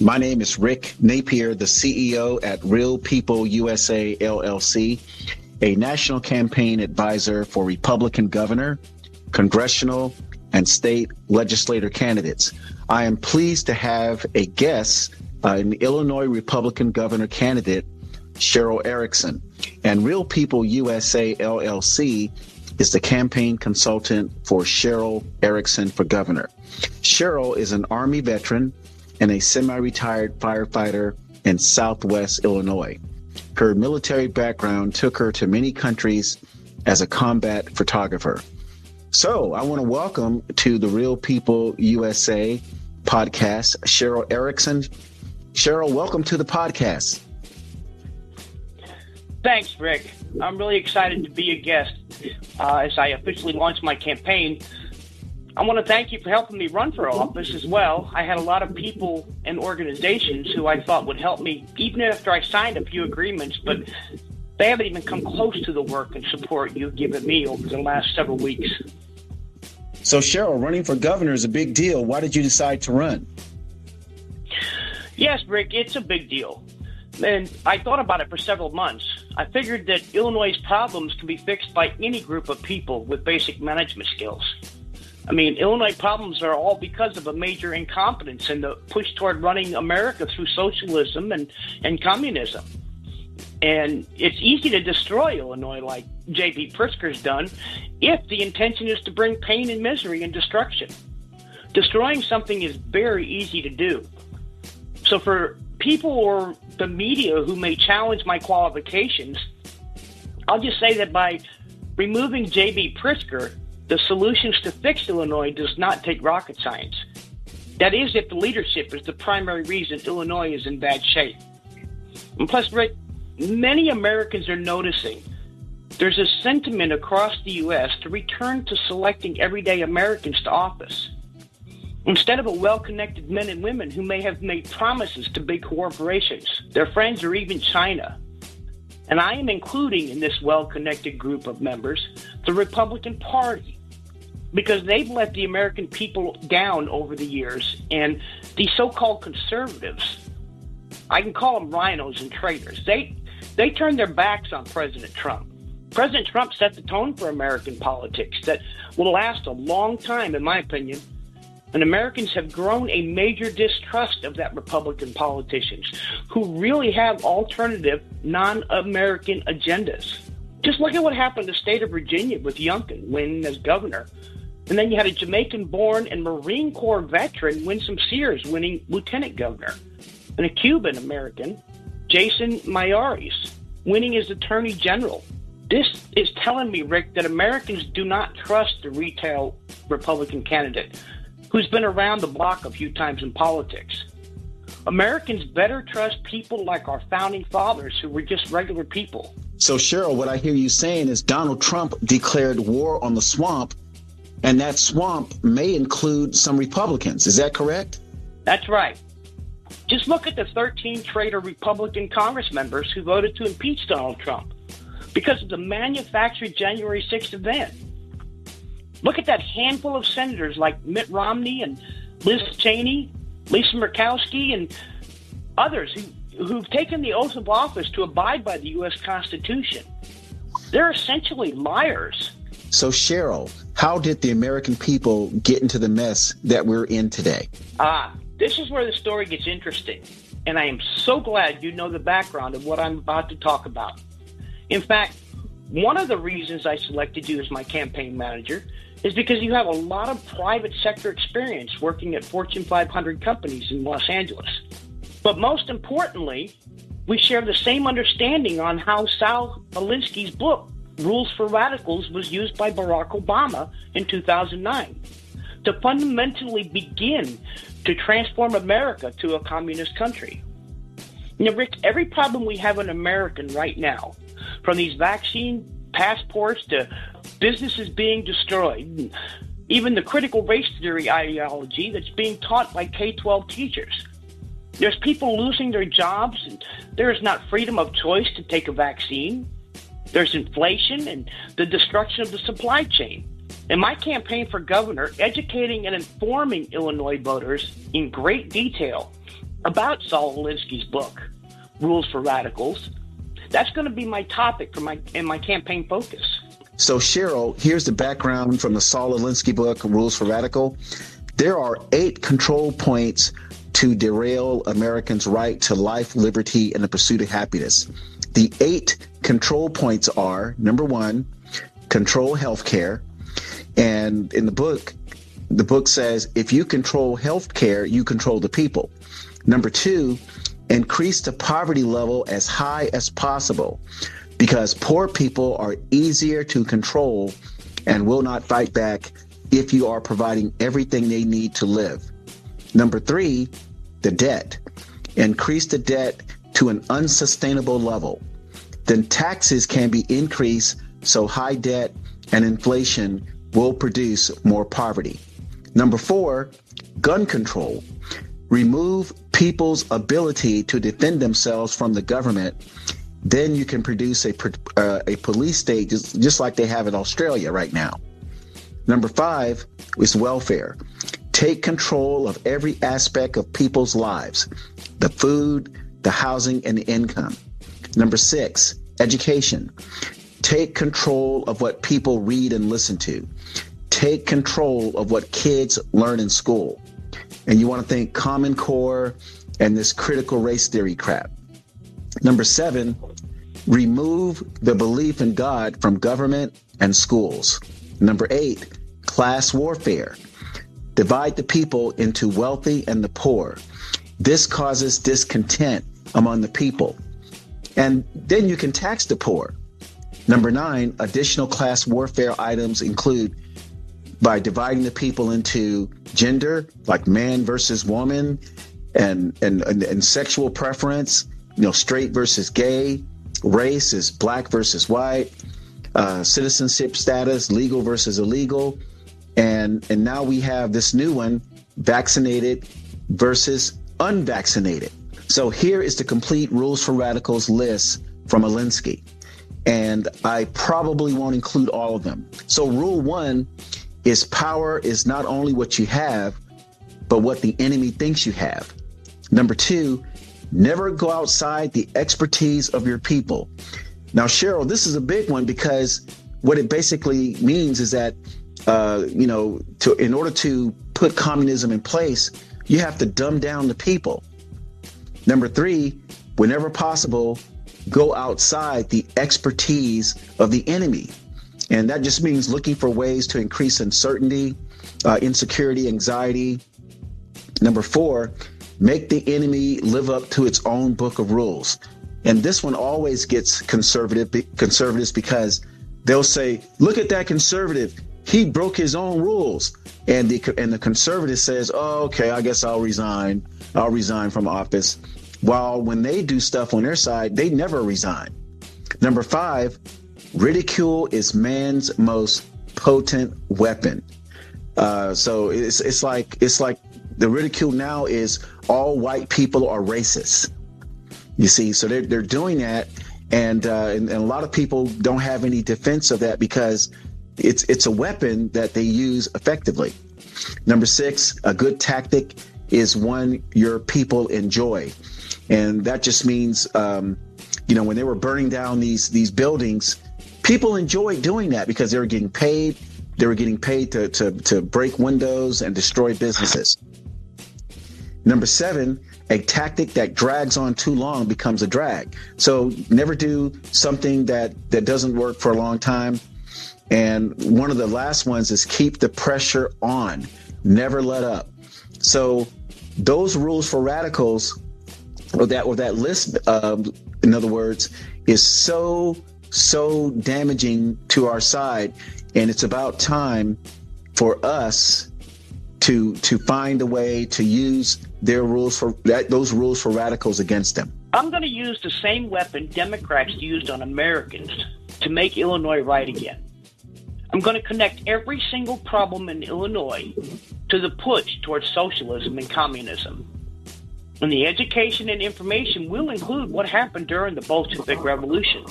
My name is Rick Napier, the CEO at Real People USA LLC, a national campaign advisor for Republican governor, congressional, and state legislator candidates. I am pleased to have a guest, uh, an Illinois Republican governor candidate, Cheryl Erickson. And Real People USA LLC is the campaign consultant for Cheryl Erickson for governor. Cheryl is an Army veteran and a semi retired firefighter in Southwest Illinois. Her military background took her to many countries as a combat photographer. So I want to welcome to the Real People USA podcast, Cheryl Erickson. Cheryl, welcome to the podcast. Thanks, Rick. I'm really excited to be a guest uh, as I officially launch my campaign I want to thank you for helping me run for office as well. I had a lot of people and organizations who I thought would help me, even after I signed a few agreements, but they haven't even come close to the work and support you've given me over the last several weeks. So, Cheryl, running for governor is a big deal. Why did you decide to run? Yes, Rick, it's a big deal. And I thought about it for several months. I figured that Illinois' problems can be fixed by any group of people with basic management skills. I mean, Illinois problems are all because of a major incompetence in the push toward running America through socialism and, and communism. And it's easy to destroy Illinois like J.B. Pritzker's done if the intention is to bring pain and misery and destruction. Destroying something is very easy to do. So for people or the media who may challenge my qualifications, I'll just say that by removing J.B. Pritzker, the solutions to fix Illinois does not take rocket science. That is, if the leadership is the primary reason Illinois is in bad shape. And plus, Rick, many Americans are noticing there's a sentiment across the U.S. to return to selecting everyday Americans to office. Instead of a well connected men and women who may have made promises to big corporations, their friends, or even China. And I am including in this well connected group of members the Republican Party, because they've let the American people down over the years. And these so-called conservatives, I can call them rhinos and traitors. They they turned their backs on President Trump. President Trump set the tone for American politics that will last a long time, in my opinion. And Americans have grown a major distrust of that Republican politicians who really have alternative, non American agendas. Just look at what happened to the state of Virginia with Youngkin winning as governor. And then you had a Jamaican born and Marine Corps veteran, Winsome Sears, winning lieutenant governor. And a Cuban American, Jason Miyares, winning as attorney general. This is telling me, Rick, that Americans do not trust the retail Republican candidate who's been around the block a few times in politics. Americans better trust people like our founding fathers who were just regular people. So, Cheryl, what I hear you saying is Donald Trump declared war on the swamp and that swamp may include some Republicans. Is that correct? That's right. Just look at the 13 traitor Republican Congress members who voted to impeach Donald Trump because of the manufactured January 6th event. Look at that handful of senators like Mitt Romney and Liz Cheney, Lisa Murkowski, and others who, who've taken the oath of office to abide by the U.S. Constitution. They're essentially liars. So, Cheryl, how did the American people get into the mess that we're in today? Ah, this is where the story gets interesting. And I am so glad you know the background of what I'm about to talk about. In fact, one of the reasons I selected you as my campaign manager is because you have a lot of private sector experience working at Fortune 500 companies in Los Angeles. But most importantly, we share the same understanding on how Saul Alinsky's book, Rules for Radicals was used by Barack Obama in 2009 to fundamentally begin to transform America to a communist country. Now, Rick, every problem we have in America right now, from these vaccine passports to businesses being destroyed, even the critical race theory ideology that's being taught by K 12 teachers. There's people losing their jobs, and there is not freedom of choice to take a vaccine. There's inflation and the destruction of the supply chain. In my campaign for governor, educating and informing Illinois voters in great detail about Saul Alinsky's book, Rules for Radicals. That's going to be my topic for my in my campaign focus. So, Cheryl, here's the background from the Saul Alinsky book, Rules for Radical. There are eight control points to derail Americans' right to life, liberty, and the pursuit of happiness. The eight control points are number one, control healthcare. And in the book, the book says if you control healthcare, you control the people. Number two, increase the poverty level as high as possible because poor people are easier to control and will not fight back if you are providing everything they need to live. Number three, the debt. Increase the debt to an unsustainable level. Then taxes can be increased so high debt and inflation will produce more poverty. Number four, gun control. Remove people's ability to defend themselves from the government. Then you can produce a, uh, a police state just, just like they have in Australia right now. Number five is welfare. Take control of every aspect of people's lives the food, the housing, and the income. Number six, education. Take control of what people read and listen to. Take control of what kids learn in school. And you want to think Common Core and this critical race theory crap. Number seven, remove the belief in God from government and schools. Number eight, class warfare divide the people into wealthy and the poor. This causes discontent among the people. And then you can tax the poor. Number nine, additional class warfare items include by dividing the people into gender, like man versus woman, and, and, and, and sexual preference, you know, straight versus gay, race is black versus white, uh, citizenship status, legal versus illegal, and and now we have this new one vaccinated versus unvaccinated. So here is the complete rules for radicals list from alinsky. And i probably won't include all of them. So rule one is power is not only what you have but what the enemy thinks you have. Number two never go outside the expertise of your people. Now cheryl this is a big one because what it basically means is that uh, you know, to in order to put communism in place, you have to dumb down the people. Number three, whenever possible, go outside the expertise of the enemy. And that just means looking for ways to increase uncertainty, uh, insecurity, anxiety. Number four, make the enemy live up to its own book of rules. And this one always gets conservative conservatives because they'll say, look at that conservative he broke his own rules. And the and the conservative says, oh, okay, I guess I'll resign. I'll resign from office. While when they do stuff on their side, they never resign. Number five, ridicule is man's most potent weapon. Uh, so it's it's like it's like the ridicule now is all white people are racist. You see, so they're they're doing that, and, uh, and and a lot of people don't have any defense of that because it's it's a weapon that they use effectively. Number six, a good tactic is one your people enjoy, and that just means, um, you know, when they were burning down these these buildings, people enjoyed doing that because they were getting paid. They were getting paid to to to break windows and destroy businesses. Number seven, a tactic that drags on too long becomes a drag. So never do something that that doesn't work for a long time and one of the last ones is keep the pressure on, never let up. So those rules for radicals, or that or that list, um, in other words, is so so damaging to our side, and it's about time for us to to find a way to use their rules for that, those rules for radicals against them. I'm going to use the same weapon Democrats used on Americans to make Illinois right again. I'm going to connect every single problem in Illinois to the push towards socialism and communism. And the education and information will include what happened during the Bolshevik Revolution,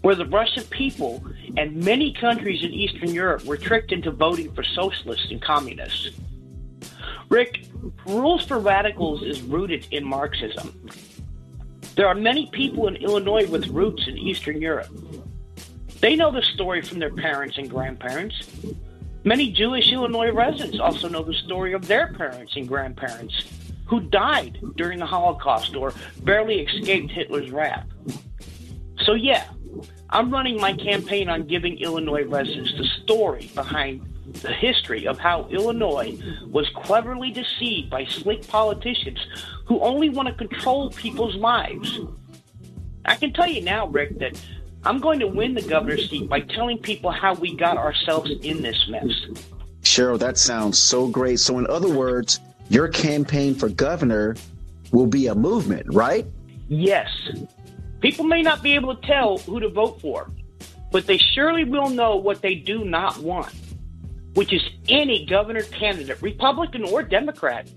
where the Russian people and many countries in Eastern Europe were tricked into voting for socialists and communists. Rick, Rules for Radicals is rooted in Marxism. There are many people in Illinois with roots in Eastern Europe. They know the story from their parents and grandparents. Many Jewish Illinois residents also know the story of their parents and grandparents who died during the Holocaust or barely escaped Hitler's wrath. So, yeah, I'm running my campaign on giving Illinois residents the story behind the history of how Illinois was cleverly deceived by slick politicians who only want to control people's lives. I can tell you now, Rick, that I'm going to win the governor's seat by telling people how we got ourselves in this mess. Cheryl, that sounds so great. So, in other words, your campaign for governor will be a movement, right? Yes. People may not be able to tell who to vote for, but they surely will know what they do not want, which is any governor candidate, Republican or Democrat,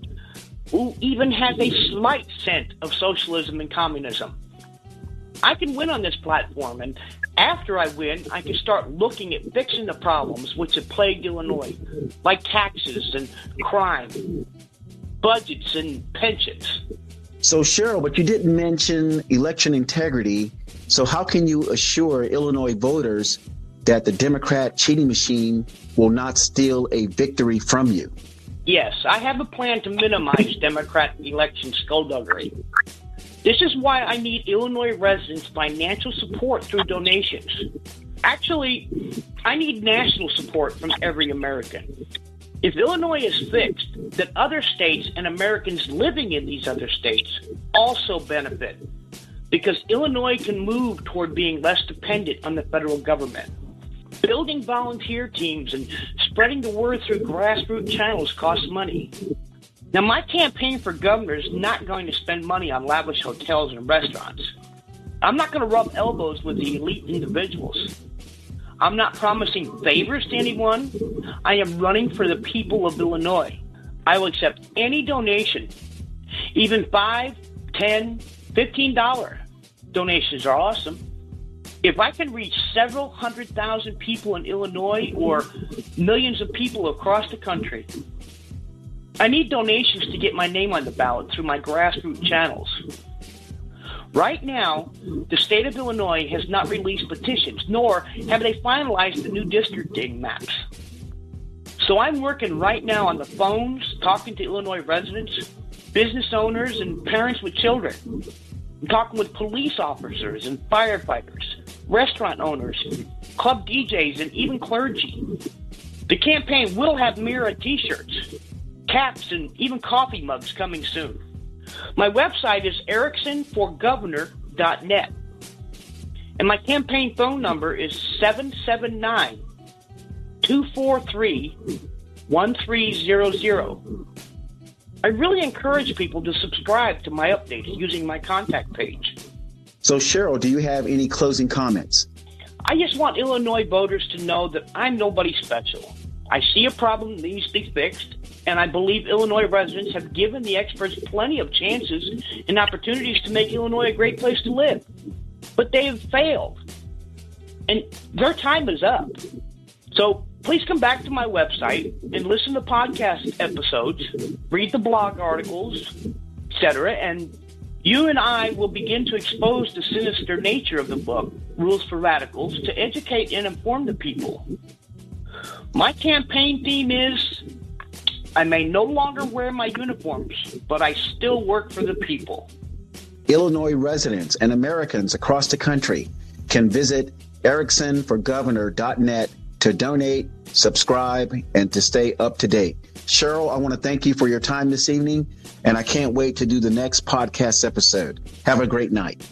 who even has a slight scent of socialism and communism. I can win on this platform, and after I win, I can start looking at fixing the problems which have plagued Illinois, like taxes and crime, budgets and pensions. So, Cheryl, but you didn't mention election integrity. So, how can you assure Illinois voters that the Democrat cheating machine will not steal a victory from you? Yes, I have a plan to minimize Democrat election skullduggery. This is why I need Illinois residents' financial support through donations. Actually, I need national support from every American. If Illinois is fixed, then other states and Americans living in these other states also benefit because Illinois can move toward being less dependent on the federal government. Building volunteer teams and spreading the word through grassroots channels costs money. Now, my campaign for governor is not going to spend money on lavish hotels and restaurants. I'm not going to rub elbows with the elite individuals. I'm not promising favors to anyone. I am running for the people of Illinois. I will accept any donation, even five, ten, fifteen dollar donations are awesome. If I can reach several hundred thousand people in Illinois or millions of people across the country, I need donations to get my name on the ballot through my grassroots channels. Right now, the state of Illinois has not released petitions, nor have they finalized the new districting maps. So I'm working right now on the phones, talking to Illinois residents, business owners, and parents with children. I'm talking with police officers and firefighters, restaurant owners, club DJs, and even clergy. The campaign will have Mira t shirts, caps, and even coffee mugs coming soon. My website is ericksonforgovernor.net. And my campaign phone number is 779 243 1300. I really encourage people to subscribe to my updates using my contact page. So, Cheryl, do you have any closing comments? I just want Illinois voters to know that I'm nobody special. I see a problem that needs to be fixed, and I believe Illinois residents have given the experts plenty of chances and opportunities to make Illinois a great place to live. But they have failed, and their time is up. So please come back to my website and listen to podcast episodes, read the blog articles, etc., and you and I will begin to expose the sinister nature of the book, Rules for Radicals, to educate and inform the people. My campaign theme is I may no longer wear my uniforms, but I still work for the people. Illinois residents and Americans across the country can visit ericksonforgovernor.net to donate, subscribe, and to stay up to date. Cheryl, I want to thank you for your time this evening, and I can't wait to do the next podcast episode. Have a great night.